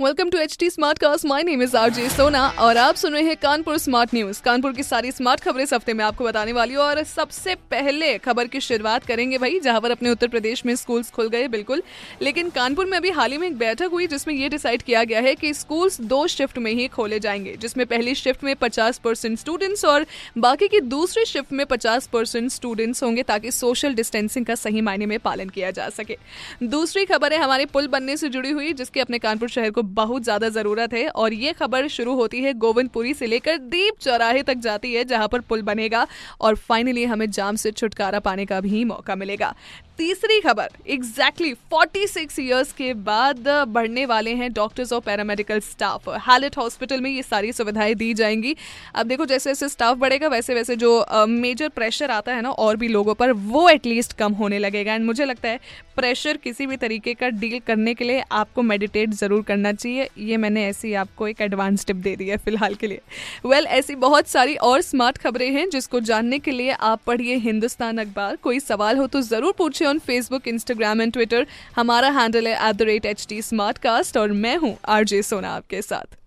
welcome to H T smart cast my name is R J Sona और आप सुन रहे हैं कानपुर स्मार्ट न्यूज़ कानपुर की सारी स्मार्ट खबरें इस हफ़्ते में आपको बताने वाली हूँ और सबसे पहले खबर की शुरुआत करेंगे भाई, जहाँ पर अपने उत्तर प्रदेश में स्कूल्स खुल गए, बिल्कुल। लेकिन कानपुर में अभी हाल ही में एक बैठक हुई जिसमें ये डिसाइड किया गया है कि स्कूल्स दो शिफ्ट में ही खोले जाएँगे, जिसमें पहली शिफ्ट में पचास स्टूडेंट्स और बाकी की दूसरी शिफ्ट में पचास स्टूडेंट्स होंगे ताकि सोशल डिस्टेंसिंग का सही मायने में पालन किया जा सके। दूसरी खबर है, हमारे पुल बनने से जुड़ी हुई, जिसके अपने कानपुर शहर को बहुत ज़्यादा ज़रूरत है और ये खबर शुरू होती है गोविंदपुरी से लेकर दीप चौराहे तक जाती है जहाँ पर पुल बनेगा और फाइनली हमें जाम से छुटकारा पाने का भी मौका मिलेगा। तीसरी खबर एग्जैक्टली फोर्टी सिक्स ईयर्स के बाद बढ़ने वाले हैं डॉक्टर्स और पैरामेडिकल स्टाफ हैलेट हॉस्पिटल में ये सारी सुविधाएँ दी जाएँगी। अब देखो जैसे जैसे स्टाफ बढ़ेगा वैसे वैसे जो मेजर uh, प्रेशर आता है ना और भी लोगों पर वो एटलीस्ट कम होने लगेगा। एंड मुझे लगता है प्रेशर किसी भी तरीके का डील करने के लिए आपको मेडिटेट ज़रूर करना चाहिए ये मैंने ऐसी आपको एक एडवांस टिप दे दी है फ़िलहाल के लिए। वेल well, ऐसी बहुत सारी और स्मार्ट खबरें हैं जिसको जानने के लिए आप पढ़िए हिंदुस्तान अखबार। कोई सवाल हो तो ज़रूर पूछिए on Facebook Instagram and Twitter हमारा हैंडल है at the rate H T smart cast और मैं हूँ आरजे सोना आपके साथ।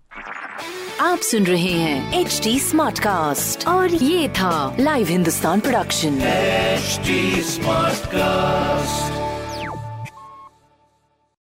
आप सुन रहे हैं एच डी स्मार्ट कास्ट और ये था Live Hindustan production HD Smartcast.